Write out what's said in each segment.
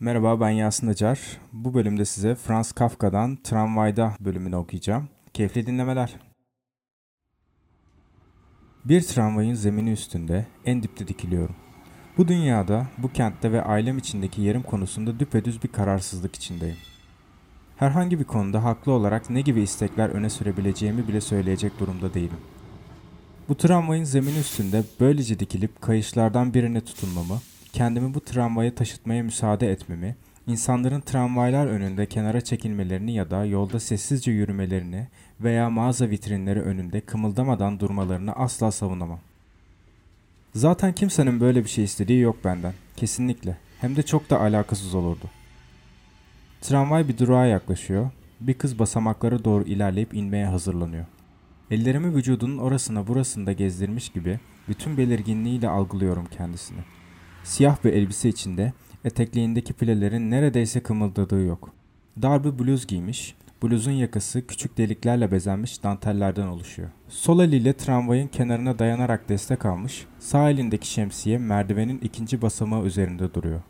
Merhaba ben Yasin Acar. Bu bölümde size Franz Kafka'dan Tramvayda bölümünü okuyacağım. Keyifli dinlemeler. Bir tramvayın zemini üstünde en dipte dikiliyorum. Bu dünyada, bu kentte ve ailem içindeki yerim konusunda düpedüz bir kararsızlık içindeyim. Herhangi bir konuda haklı olarak ne gibi istekler öne sürebileceğimi bile söyleyecek durumda değilim. Bu tramvayın zemini üstünde böylece dikilip kayışlardan birine tutunmamı, kendimi bu tramvaya taşıtmaya müsaade etmemi, insanların tramvaylar önünde kenara çekilmelerini ya da yolda sessizce yürümelerini veya mağaza vitrinleri önünde kımıldamadan durmalarını asla savunamam. Zaten kimsenin böyle bir şey istediği yok benden. Kesinlikle. Hem de çok da alakasız olurdu. Tramvay bir durağa yaklaşıyor. Bir kız basamaklara doğru ilerleyip inmeye hazırlanıyor. Ellerimi vücudunun orasına burasında gezdirmiş gibi bütün belirginliğiyle algılıyorum kendisini. Siyah bir elbise içinde etekliğindeki pilelerin neredeyse kımıldadığı yok. Dar bir bluz giymiş, bluzun yakası küçük deliklerle bezenmiş dantellerden oluşuyor. Sol eliyle tramvayın kenarına dayanarak destek almış, sağ elindeki şemsiye merdivenin ikinci basamağı üzerinde duruyor.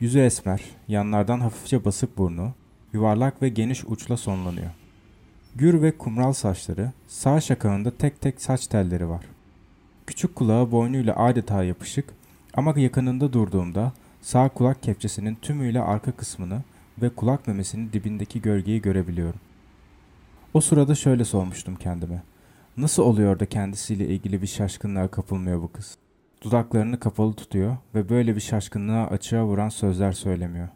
Yüzü esmer, yanlardan hafifçe basık burnu, yuvarlak ve geniş uçla sonlanıyor. Gür ve kumral saçları, sağ şakağında tek tek saç telleri var. Küçük kulağı boynuyla adeta yapışık ama yakınında durduğumda sağ kulak kepçesinin tümüyle arka kısmını ve kulak memesinin dibindeki gölgeyi görebiliyorum. O sırada şöyle sormuştum kendime. Nasıl oluyor da kendisiyle ilgili bir şaşkınlığa kapılmıyor bu kız? Dudaklarını kapalı tutuyor ve böyle bir şaşkınlığa açığa vuran sözler söylemiyor.